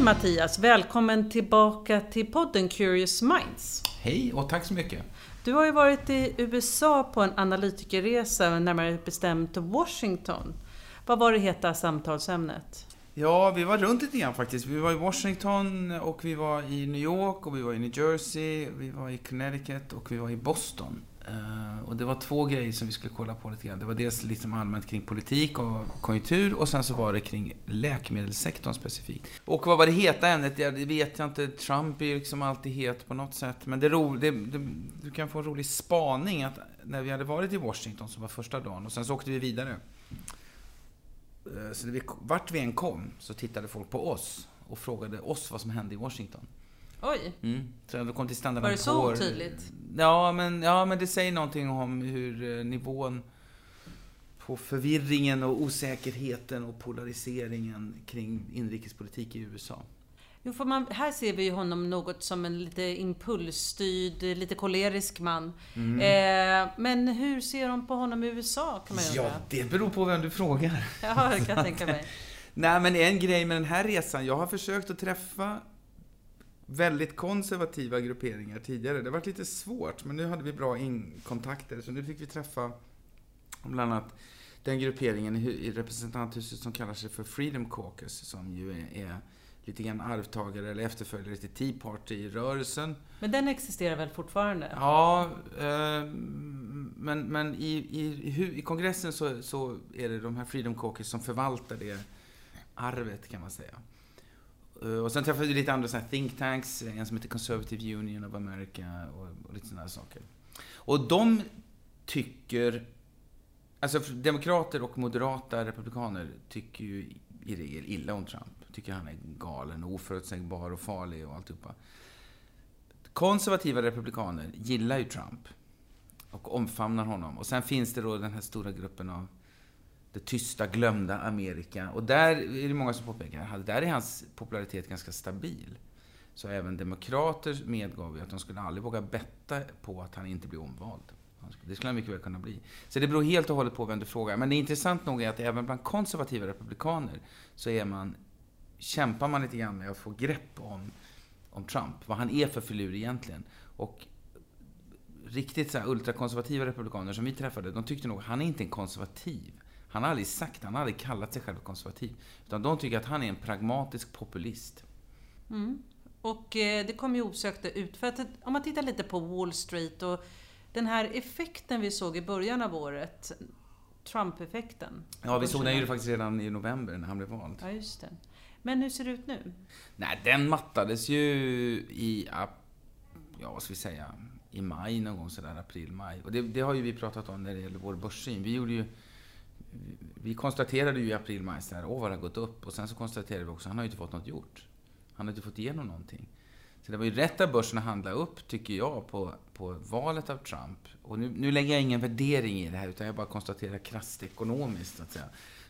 Hej Mattias! Välkommen tillbaka till podden Curious Minds. Hej och tack så mycket. Du har ju varit i USA på en analytikerresa, närmare bestämt Washington. Vad var det heta samtalsämnet? Ja, vi var runt lite grann faktiskt. Vi var i Washington och vi var i New York och vi var i New Jersey, vi var i Connecticut och vi var i Boston. Uh, och det var två grejer som vi skulle kolla på lite grann. Det var dels liksom allmänt kring politik och konjunktur och sen så var det kring läkemedelssektorn specifikt. Och vad var det heta ämnet? Ja, det vet jag inte. Trump är ju liksom alltid het på något sätt. Men det, ro, det, det du kan få en rolig spaning att när vi hade varit i Washington, som var första dagen, och sen så åkte vi vidare. Uh, så vi, vart vi än kom så tittade folk på oss och frågade oss vad som hände i Washington. Oj. Mm. Så vi kom till Standard Var det så tydligt? Ja men, ja, men det säger någonting om hur eh, nivån på förvirringen och osäkerheten och polariseringen kring inrikespolitik i USA. Jo, för man, här ser vi honom något som en lite impulsstyrd, lite kolerisk man. Mm. Eh, men hur ser de på honom i USA, kan man Ja, undra? det beror på vem du frågar. Ja, det kan jag tänka mig. Nej, men en grej med den här resan. Jag har försökt att träffa väldigt konservativa grupperingar tidigare. Det har varit lite svårt, men nu hade vi bra kontakter. Så nu fick vi träffa bland annat den grupperingen i representanthuset som kallar sig för Freedom Caucus, som ju är, är lite grann arvtagare eller efterföljare till Tea Party-rörelsen. Men den existerar väl fortfarande? Ja, eh, men, men i, i, i kongressen så, så är det de här Freedom Caucus som förvaltar det arvet, kan man säga. Eh, och sen träffade vi lite andra sådana här think tanks, en som heter Conservative Union of America och, och lite sådana saker. Och de tycker, alltså demokrater och moderata republikaner tycker ju i regel illa om Trump. Tycker han är galen, och oförutsägbar och farlig och alltihopa. Konservativa republikaner gillar ju Trump och omfamnar honom. Och sen finns det då den här stora gruppen av det tysta, glömda Amerika. Och där är det många som påpekar, där är hans popularitet ganska stabil. Så även demokrater medgav ju att de skulle aldrig våga betta på att han inte blir omvald. Det skulle han mycket väl kunna bli. Så det beror helt och hållet på vem du frågar. Men det är intressant nog är att även bland konservativa republikaner så är man, kämpar man lite grann med att få grepp om, om Trump. Vad han är för filur egentligen. Och riktigt så här ultrakonservativa republikaner som vi träffade, de tyckte nog att han är inte en konservativ. Han har aldrig sagt han har aldrig kallat sig själv konservativ. Utan de tycker att han är en pragmatisk populist. Mm. Och eh, det kommer ju osökt ut, för att om man tittar lite på Wall Street och den här effekten vi såg i början av året, Trump-effekten. Ja, vi såg den ju faktiskt redan i november när han blev vald. Ja, just det. Men hur ser det ut nu? Nej, den mattades ju i, ja vad ska vi säga, i maj någon gång sådär, april, maj. Och det, det har ju vi pratat om när det gäller vår börssyn. Vi gjorde ju vi konstaterade ju i april, maj så här, åh vad det har gått upp. Och sen så konstaterade vi också, han har ju inte fått något gjort. Han har inte fått igenom någonting. Så det var ju rätt av börsen att handla upp, tycker jag, på, på valet av Trump. Och nu, nu lägger jag ingen värdering i det här, utan jag bara konstaterar krasst ekonomiskt, så att säga.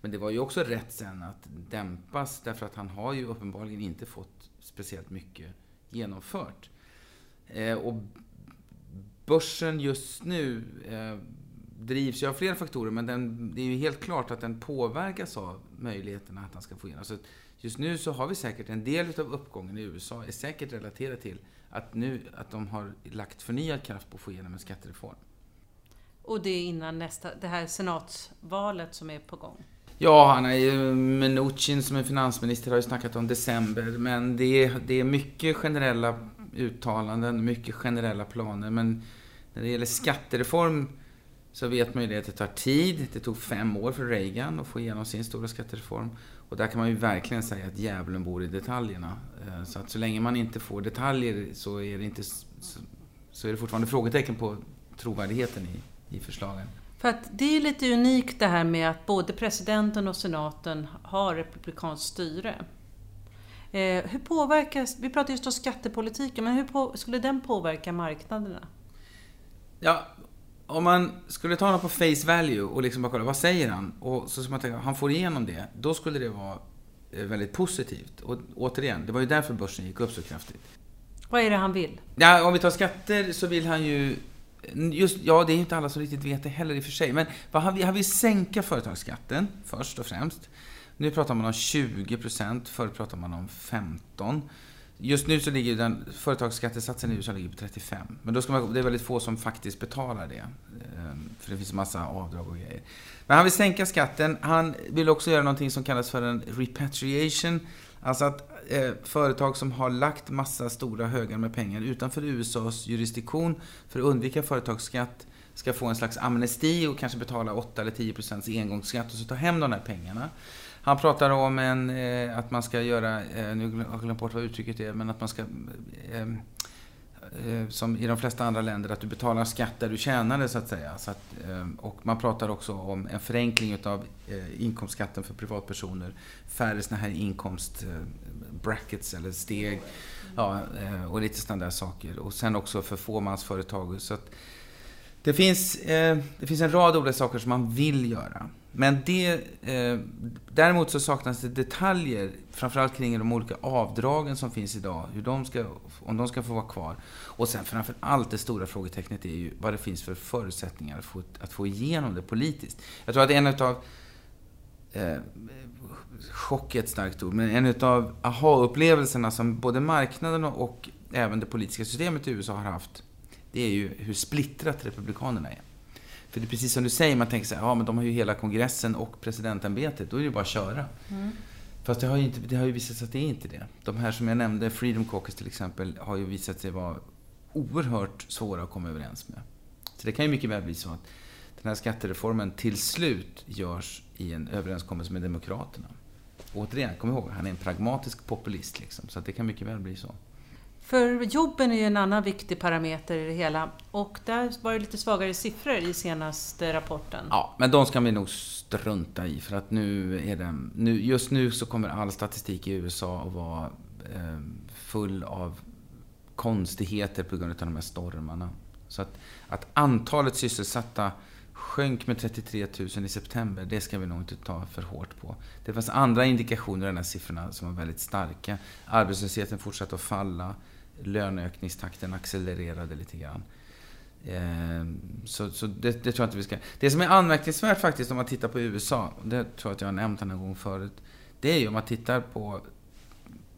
Men det var ju också rätt sen att dämpas, därför att han har ju uppenbarligen inte fått speciellt mycket genomfört. Eh, och börsen just nu eh, drivs ju av flera faktorer, men den, det är ju helt klart att den påverkas av möjligheterna att han ska få igenom. Så just nu så har vi säkert en del av uppgången i USA är säkert relaterad till att, nu, att de har lagt förnyad kraft på att få igenom en skattereform. Och det är innan nästa, det här senatsvalet som är på gång? Ja, han är ju, Mnuchin som är finansminister har ju snackat om december, men det är, det är mycket generella uttalanden, mycket generella planer, men när det gäller skattereform så vet man ju det att det tar tid. Det tog fem år för Reagan att få igenom sin stora skattereform. Och där kan man ju verkligen säga att djävulen bor i detaljerna. Eh, så att så länge man inte får detaljer så är det, inte, så är det fortfarande frågetecken på trovärdigheten i, i förslagen. För att det är lite unikt det här med att både presidenten och senaten har republikanskt styre. Eh, hur påverkas, vi pratar just om skattepolitiken, men hur på, skulle den påverka marknaderna? Ja, om man skulle ta honom på face value och liksom bara kolla, vad säger han? Och så ska man tänka, han får igenom det. Då skulle det vara eh, väldigt positivt. Och återigen, det var ju därför börsen gick upp så kraftigt. Vad är det han vill? Ja, om vi tar skatter så vill han ju... Just, ja, det är ju inte alla som riktigt vet det heller i och för sig. Men han vill, han vill sänka företagsskatten, först och främst. Nu pratar man om 20 procent, förr pratade man om 15. Just nu så ligger den, företagsskattesatsen i USA ligger på 35. Men då ska man, det är väldigt få som faktiskt betalar det. Ehm, för det finns massa avdrag och grejer. Men han vill sänka skatten. Han vill också göra någonting som kallas för en repatriation. Alltså att eh, företag som har lagt massa stora högar med pengar utanför USAs jurisdiktion för att undvika företagsskatt ska få en slags amnesti och kanske betala 8 eller 10 procents engångsskatt och så ta hem de här pengarna. Han pratar om en, eh, att man ska göra, eh, nu har jag glömt bort vad uttrycket är, men att man ska eh, eh, eh, som i de flesta andra länder, att du betalar skatt där du tjänar det så att säga. Så att, eh, och man pratar också om en förenkling utav inkomstskatten för privatpersoner. Färre sådana här inkomstbrackets eller steg. Ja, och lite sådana där saker. Och sen också för fåmansföretag. Så att det, finns, eh, det finns en rad olika saker som man vill göra. Men det, eh, däremot så saknas det detaljer, framförallt kring de olika avdragen som finns idag, hur de ska, om de ska få vara kvar. Och sen framförallt det stora frågetecknet är ju vad det finns för förutsättningar att få, att få igenom det politiskt. Jag tror att en utav eh, chock är ett starkt ord, men en utav aha-upplevelserna som både marknaden och även det politiska systemet i USA har haft, det är ju hur splittrat Republikanerna är. För det är precis som du säger, man tänker så här, ja men de har ju hela kongressen och presidentämbetet, då är det ju bara att köra. Mm. Fast det har, ju inte, det har ju visat sig att det är inte det. De här som jag nämnde, Freedom Caucus till exempel, har ju visat sig vara oerhört svåra att komma överens med. Så det kan ju mycket väl bli så att den här skattereformen till slut görs i en överenskommelse med Demokraterna. återigen, kom ihåg, han är en pragmatisk populist liksom, så det kan mycket väl bli så. För jobben är ju en annan viktig parameter i det hela och där var det lite svagare siffror i senaste rapporten. Ja, men de ska vi nog strunta i för att nu är det, nu, just nu så kommer all statistik i USA att vara eh, full av konstigheter på grund av de här stormarna. Så att, att antalet sysselsatta sjönk med 33 000 i september, det ska vi nog inte ta för hårt på. Det fanns andra indikationer i de här siffrorna som var väldigt starka. Arbetslösheten fortsatte att falla löneökningstakten accelererade lite grann. Ehm, så, så det, det, tror jag inte vi ska... Det som är anmärkningsvärt faktiskt om man tittar på USA, det tror jag att jag har nämnt en gång förut, det är ju om man tittar på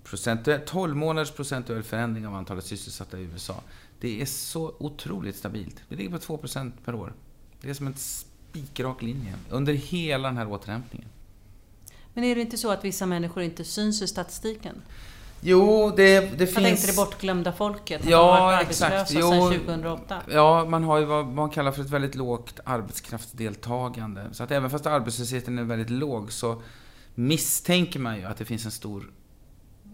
procentuell, 12 månaders procentuell förändring av antalet sysselsatta i USA. Det är så otroligt stabilt. Det ligger på 2% per år. Det är som en spikrak linje under hela den här återhämtningen. Men är det inte så att vissa människor inte syns i statistiken? Jo, det, det finns... Jag tänkte det bortglömda folket, ja, har varit exakt. Jo, sedan 2008. Ja, man har ju vad man kallar för ett väldigt lågt arbetskraftsdeltagande. Så att även fast arbetslösheten är väldigt låg så misstänker man ju att det finns en stor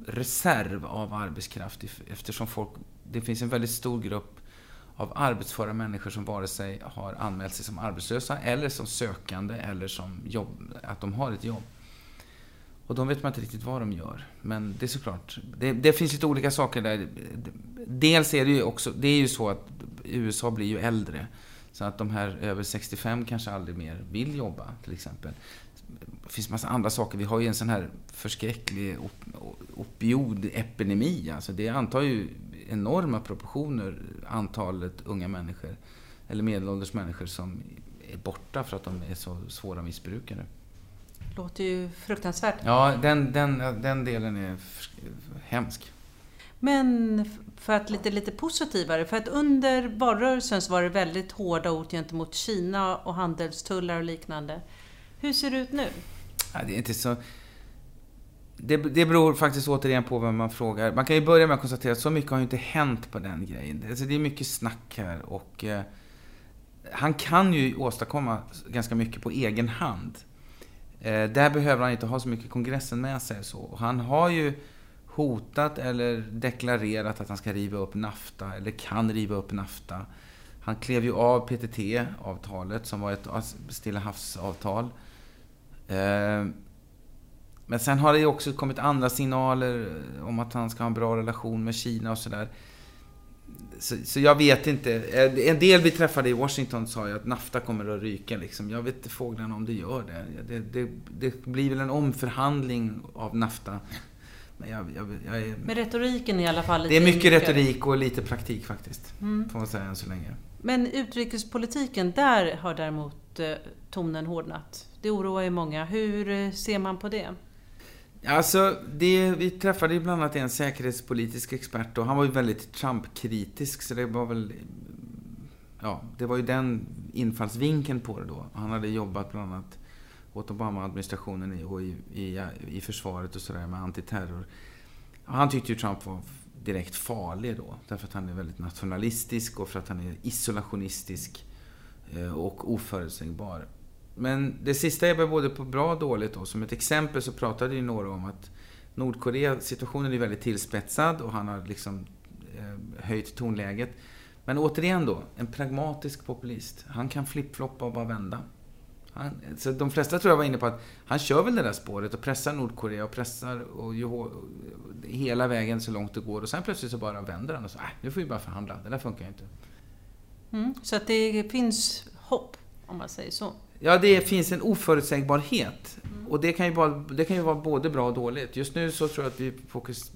reserv av arbetskraft eftersom folk, det finns en väldigt stor grupp av arbetsföra människor som vare sig har anmält sig som arbetslösa eller som sökande eller som jobb, att de har ett jobb. Och de vet man inte riktigt vad de gör. Men det är såklart, det, det, finns lite olika saker där. Dels är det ju också, det är ju så att USA blir ju äldre. Så att de här över 65 kanske aldrig mer vill jobba, till exempel. Det finns massa andra saker. Vi har ju en sån här förskräcklig op opioidepidemi. Alltså det antar ju enorma proportioner, antalet unga människor, eller medelålders människor som är borta för att de är så svåra missbrukare låter ju fruktansvärt. Ja, den, den, den delen är hemsk. Men för att lite, lite positivare, för att under valrörelsen så var det väldigt hårda ord gentemot Kina och handelstullar och liknande. Hur ser det ut nu? Ja, det är inte så... Det, det beror faktiskt återigen på vem man frågar. Man kan ju börja med att konstatera att så mycket har ju inte hänt på den grejen. Alltså det är mycket snack här och... Eh, han kan ju åstadkomma ganska mycket på egen hand. Eh, där behöver han inte ha så mycket kongressen med sig. Så. Han har ju hotat eller deklarerat att han ska riva upp NAFTA, eller kan riva upp NAFTA. Han klev ju av PTT-avtalet som var ett Stilla havsavtal. Eh, men sen har det ju också kommit andra signaler om att han ska ha en bra relation med Kina och sådär. Så, så, jag vet inte. Eh, en del vi träffade i Washington sa ju att NAFTA kommer att ryka. Liksom. Jag vet inte fåglarna om det gör det. Det, det. det, blir väl en omförhandling av NAFTA. Men, jag, jag, jag är... Men retoriken i alla fall Det är mycket retorik och lite praktik faktiskt. Mm. Får man säga än så länge. Men utrikespolitiken, där har däremot eh, tonen hårdnat. Det oroar ju många. Hur eh, ser man på det? Alltså, det, vi träffade ju bland annat en säkerhetspolitisk expert och han var ju väldigt Trump-kritisk så det var väl... Ja, det var ju den infallsvinkeln på det då. Han hade jobbat bland annat åt Obama-administrationen i, och i, i, i försvaret och sådär med antiterror. Han tyckte ju Trump var direkt farlig då. Därför att han är väldigt nationalistisk och för att han är isolationistisk eh, och oförutsägbar. Men det sista är både på bra och dåligt då. Som ett exempel så pratade ju några om att Nordkorea, situationen är väldigt tillspetsad och han har liksom eh, höjt tonläget. Men återigen då, en pragmatisk populist. Han kan flippfloppa och bara vända. Han, så de flesta tror jag var inne på att han kör väl det där spåret och pressar Nordkorea och pressar och, och, hela vägen så långt det går. Och sen plötsligt så bara vänder han och säger, äh, nu får vi bara förhandla. Det där funkar ju inte. Mm, så att det finns hopp, om man säger så. Ja, det finns en oförutsägbarhet. Mm. Och det kan, ju bara, det kan ju vara både bra och dåligt. Just nu så tror jag att vi fokus,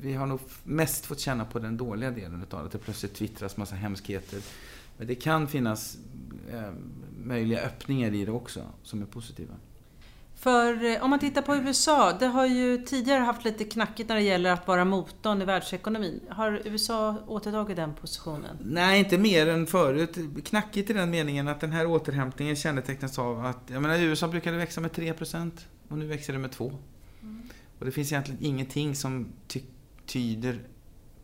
vi har nog mest fått känna på den dåliga delen utav det. Att det plötsligt twittras massa hemskheter. Men det kan finnas eh, möjliga öppningar i det också, som är positiva. För eh, om man tittar på USA, det har ju tidigare haft lite knackigt när det gäller att vara motorn i världsekonomin. Har USA återtagit den positionen? Nej, inte mer än förut. Knackigt i den meningen att den här återhämtningen kännetecknas av att, jag menar USA brukade växa med 3% och nu växer det med 2%. Mm. Och det finns egentligen ingenting som ty tyder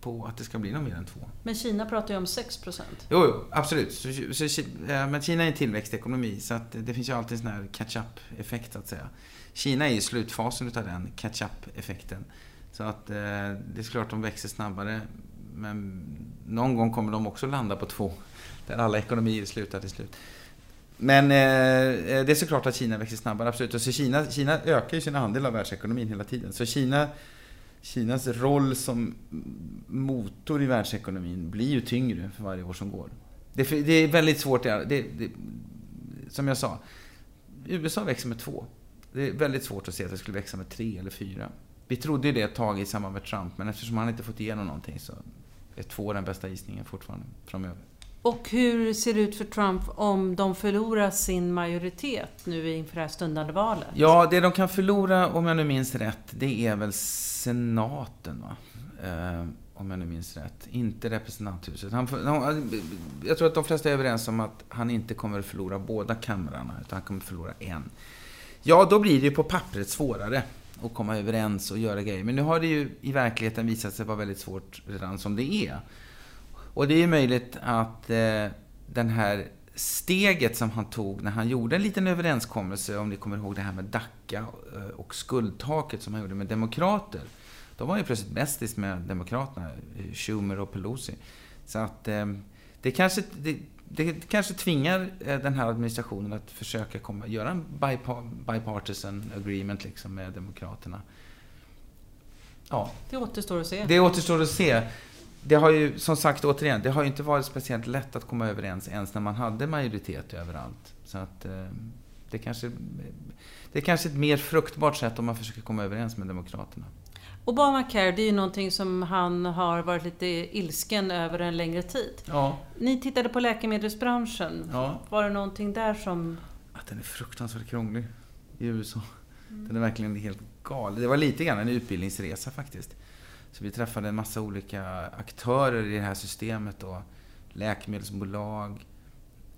på att det ska bli något mer än 2. Men Kina pratar ju om 6 Jo, jo, absolut. Så, så, men Kina är en tillväxtekonomi så att det finns ju alltid en sån här catch-up-effekt, så att säga. Kina är i slutfasen utav den catch-up-effekten. Så att eh, det är klart de växer snabbare. Men någon gång kommer de också landa på 2. Där alla ekonomier slutar till slut. Men eh, det är såklart att Kina växer snabbare, absolut. Och så Kina, Kina ökar ju sin andel av världsekonomin hela tiden. Så Kina Kinas roll som motor i världsekonomin blir ju tyngre för varje år som går. Det, det är väldigt svårt. Det, det, som jag sa, USA växer med två. Det är väldigt svårt att se att det skulle växa med tre eller fyra. Vi trodde ju det ett tag i samband med Trump, men eftersom han inte fått igenom någonting så är två den bästa gissningen fortfarande framöver. Och hur ser det ut för Trump om de förlorar sin majoritet nu inför det här stundande valet? Ja, det de kan förlora, om jag nu minns rätt, det är väl senaten, va? Eh, om jag nu minns rätt. Inte representanthuset. Han, han, jag tror att de flesta är överens om att han inte kommer att förlora båda kamrarna, utan han kommer att förlora en. Ja, då blir det ju på pappret svårare att komma överens och göra grejer. Men nu har det ju i verkligheten visat sig vara väldigt svårt redan som det är. Och det är möjligt att eh, den här steget som han tog när han gjorde en liten överenskommelse, om ni kommer ihåg det här med DACA eh, och skuldtaket som han gjorde med demokrater. Då var ju plötsligt bästis med demokraterna, Schumer och Pelosi. Så att eh, det kanske, det, det kanske tvingar eh, den här administrationen att försöka komma, göra en bipartisan agreement liksom med demokraterna. Ja. Det återstår att se. Det återstår att se det har ju, som sagt återigen, det har ju inte varit speciellt lätt att komma överens ens när man hade majoritet överallt. Så att eh, det kanske det är kanske ett mer fruktbart sätt om man försöker komma överens med Demokraterna. Obamacare, det är ju någonting som han har varit lite ilsken över en längre tid. Ja. Ni tittade på läkemedelsbranschen. Ja. Var det någonting där som... Att den är fruktansvärt krånglig i USA. Mm. Den är verkligen helt galen. Det var lite grann en utbildningsresa faktiskt. Så vi träffade en massa olika aktörer i det här systemet. Då. Läkemedelsbolag,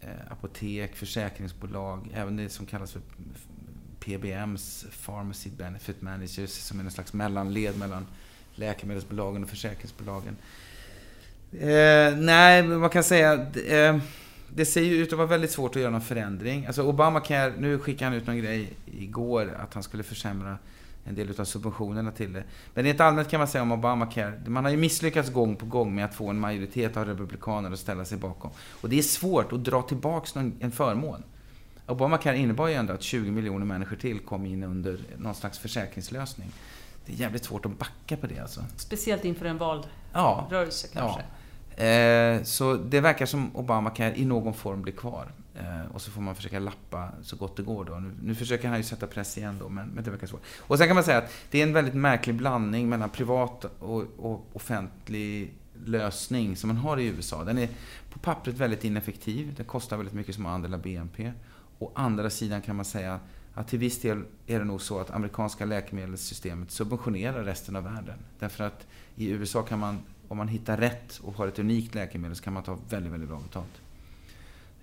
eh, apotek, försäkringsbolag, även det som kallas för PBMs, Pharmacy Benefit Managers, som är en slags mellanled mellan läkemedelsbolagen och försäkringsbolagen. Eh, nej, man kan säga eh, det ser ju ut att vara väldigt svårt att göra någon förändring. Alltså Obamacare, nu skickade han ut någon grej igår att han skulle försämra en del av subventionerna till det. Men rent allmänt kan man säga om Obamacare, man har ju misslyckats gång på gång med att få en majoritet av republikaner att ställa sig bakom. Och det är svårt att dra tillbaks en förmån. Obamacare innebar ju ändå att 20 miljoner människor till kom in under någon slags försäkringslösning. Det är jävligt svårt att backa på det alltså. Speciellt inför en valrörelse ja, kanske? Ja. Eh, så det verkar som Obamacare i någon form blir kvar. Eh, och så får man försöka lappa så gott det går då. Nu, nu försöker han ju sätta press igen då, men, men det verkar svårt. Och sen kan man säga att det är en väldigt märklig blandning mellan privat och, och offentlig lösning som man har i USA. Den är på pappret väldigt ineffektiv. Den kostar väldigt mycket som andel av BNP. Å andra sidan kan man säga att till viss del är det nog så att amerikanska läkemedelssystemet subventionerar resten av världen. Därför att i USA kan man, om man hittar rätt och har ett unikt läkemedel, så kan man ta väldigt, väldigt bra betalt.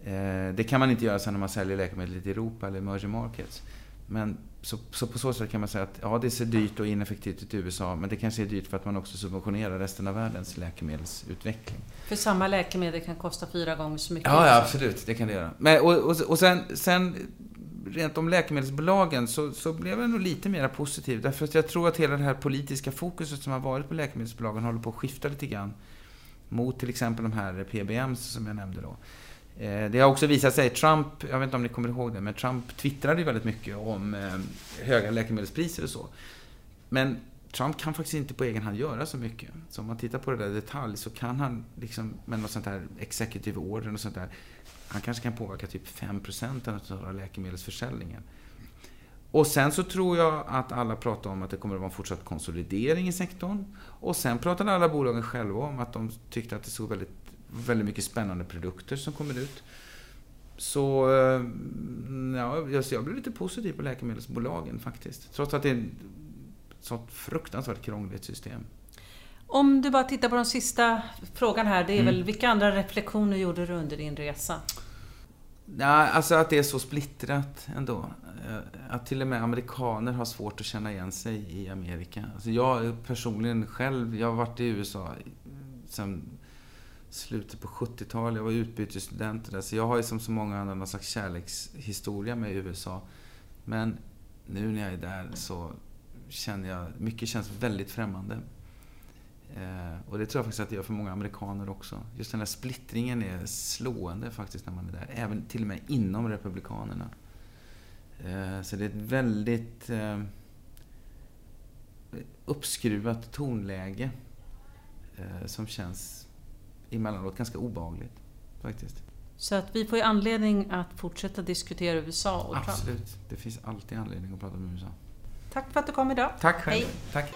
Eh, det kan man inte göra sen när man säljer läkemedel i Europa eller emerging markets. Men så, så, på så sätt kan man säga att ja, det ser dyrt och ineffektivt ut i USA, men det kanske är dyrt för att man också subventionerar resten av världens läkemedelsutveckling. För samma läkemedel kan kosta fyra gånger så mycket? Ja, ja absolut. Det kan det göra. Men, och, och, och sen, sen rent om läkemedelsbolagen så, så blev jag nog lite mer positiv. Därför att jag tror att hela det här politiska fokuset som har varit på läkemedelsbolagen håller på att skifta lite grann mot till exempel de här PBMs som jag nämnde då. Eh, det har också visat sig, Trump, jag vet inte om ni kommer ihåg det, men Trump twittrade ju väldigt mycket om eh, höga läkemedelspriser och så. Men Trump kan faktiskt inte på egen hand göra så mycket. Så om man tittar på det där i detalj så kan han liksom med något sånt här executive order och sånt där, han kanske kan påverka typ 5% av läkemedelsförsäljningen. Och sen så tror jag att alla pratar om att det kommer att vara en fortsatt konsolidering i sektorn. Och sen pratade alla bolagen själva om att de tyckte att det såg väldigt väldigt mycket spännande produkter som kommer ut. Så eh, ja, jag blev lite positiv på läkemedelsbolagen faktiskt. Trots att det är ett sånt fruktansvärt krångligt system. Om du bara tittar på den sista frågan här, det är mm. väl vilka andra reflektioner gjorde du under din resa? Ja, alltså att det är så splittrat ändå. Eh, att till och med amerikaner har svårt att känna igen sig i Amerika. Alltså jag personligen själv, jag har varit i USA sen slutet på 70-talet. Jag var utbytesstudent där. Så jag har ju som så många andra någon slags kärlekshistoria med USA. Men nu när jag är där så känner jag, mycket känns väldigt främmande. Eh, och det tror jag faktiskt att det gör för många amerikaner också. Just den här splittringen är slående faktiskt när man är där. Även till och med inom Republikanerna. Eh, så det är ett väldigt eh, uppskruvat tonläge eh, som känns emellanåt ganska obehagligt. Faktiskt. Så att vi får ju anledning att fortsätta diskutera USA och Absolut. Trump. Det finns alltid anledning att prata om USA. Tack för att du kom idag. Tack själv. Hej. Tack.